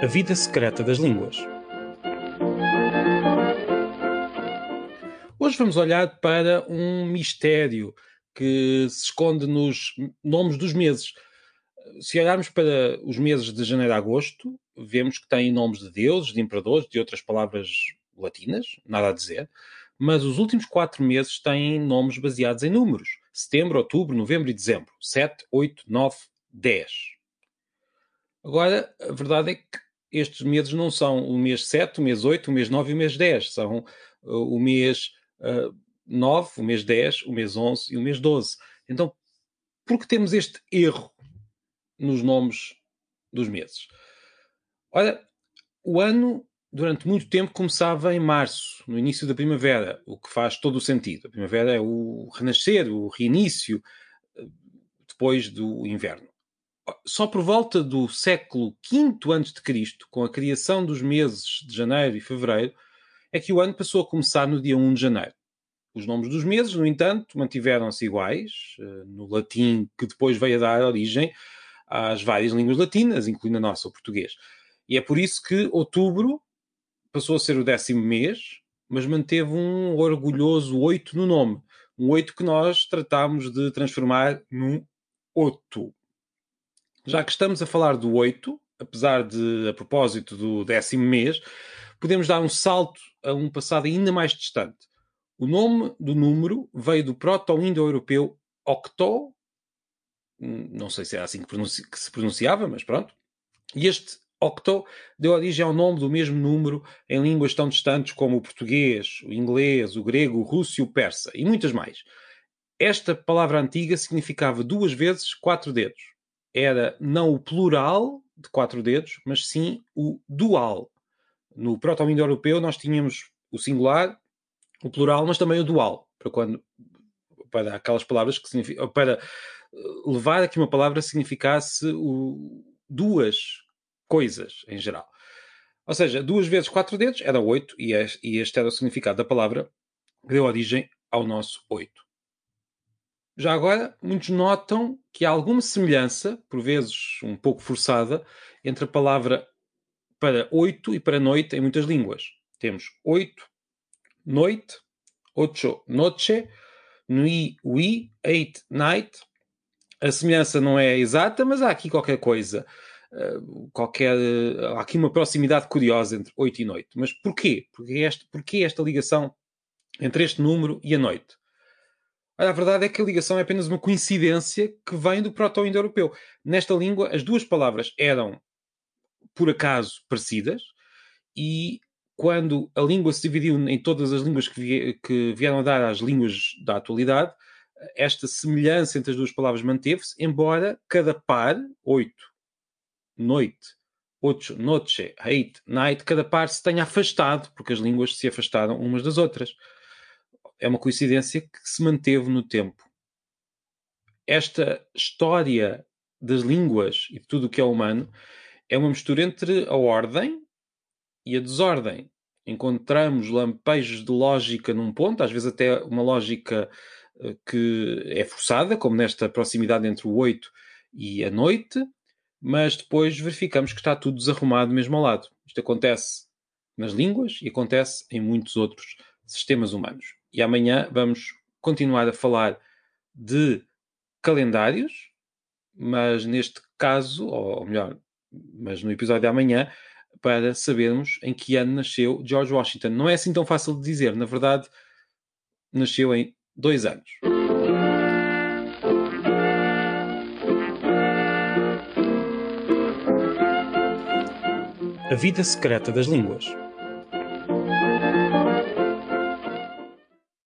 A vida secreta das línguas. Hoje vamos olhar para um mistério que se esconde nos nomes dos meses. Se olharmos para os meses de janeiro a agosto, vemos que têm nomes de deuses, de imperadores, de outras palavras latinas, nada a dizer, mas os últimos quatro meses têm nomes baseados em números: setembro, outubro, novembro e dezembro. 7, 8, 9, 10. Agora, a verdade é que estes meses não são o mês 7, o mês 8, o mês 9 e o mês 10. São uh, o mês uh, 9, o mês 10, o mês 11 e o mês 12. Então, por que temos este erro nos nomes dos meses? Olha, o ano durante muito tempo começava em março, no início da primavera, o que faz todo o sentido. A primavera é o renascer, o reinício uh, depois do inverno só por volta do século V a.C., com a criação dos meses de janeiro e fevereiro, é que o ano passou a começar no dia 1 de janeiro. Os nomes dos meses, no entanto, mantiveram-se iguais, eh, no latim que depois veio a dar origem às várias línguas latinas, incluindo a nossa, o português. E é por isso que outubro passou a ser o décimo mês, mas manteve um orgulhoso 8 no nome. Um 8 que nós tratámos de transformar num oto. Já que estamos a falar do 8, apesar de, a propósito do décimo mês, podemos dar um salto a um passado ainda mais distante. O nome do número veio do proto-indo-europeu octo, não sei se era assim que, que se pronunciava, mas pronto. E este octo deu origem ao nome do mesmo número em línguas tão distantes como o português, o inglês, o grego, o russo e o persa, e muitas mais. Esta palavra antiga significava duas vezes quatro dedos era não o plural de quatro dedos, mas sim o dual. No proto-indo-europeu nós tínhamos o singular, o plural, mas também o dual, para quando para aquelas palavras que significam para eh, levar aqui uma palavra significasse o, duas coisas em geral. Ou seja, duas vezes quatro dedos era oito, e este era o significado da palavra que deu origem ao nosso oito. Já agora, muitos notam que há alguma semelhança, por vezes um pouco forçada, entre a palavra para oito e para noite em muitas línguas. Temos oito, noite, ocho, noche, nui, ui, eight, night. A semelhança não é exata, mas há aqui qualquer coisa. Uh, qualquer, uh, há aqui uma proximidade curiosa entre oito e noite. Mas porquê? Porque, este, porquê esta ligação entre este número e a noite? A verdade é que a ligação é apenas uma coincidência que vem do proto-indo-europeu. Nesta língua, as duas palavras eram, por acaso, parecidas, e quando a língua se dividiu em todas as línguas que, que vieram a dar às línguas da atualidade, esta semelhança entre as duas palavras manteve-se, embora cada par, oito, noite, ocho, noche, eight, night, cada par se tenha afastado, porque as línguas se afastaram umas das outras é uma coincidência que se manteve no tempo. Esta história das línguas e de tudo o que é humano é uma mistura entre a ordem e a desordem. Encontramos lampejos de lógica num ponto, às vezes até uma lógica eh, que é forçada, como nesta proximidade entre o 8 e a noite, mas depois verificamos que está tudo desarrumado mesmo ao lado. Isto acontece nas línguas e acontece em muitos outros sistemas humanos. E amanhã vamos continuar a falar de calendários, mas neste caso, ou melhor, mas no episódio de amanhã, para sabermos em que ano nasceu George Washington. Não é assim tão fácil de dizer, na verdade, nasceu em dois anos. A vida secreta das línguas.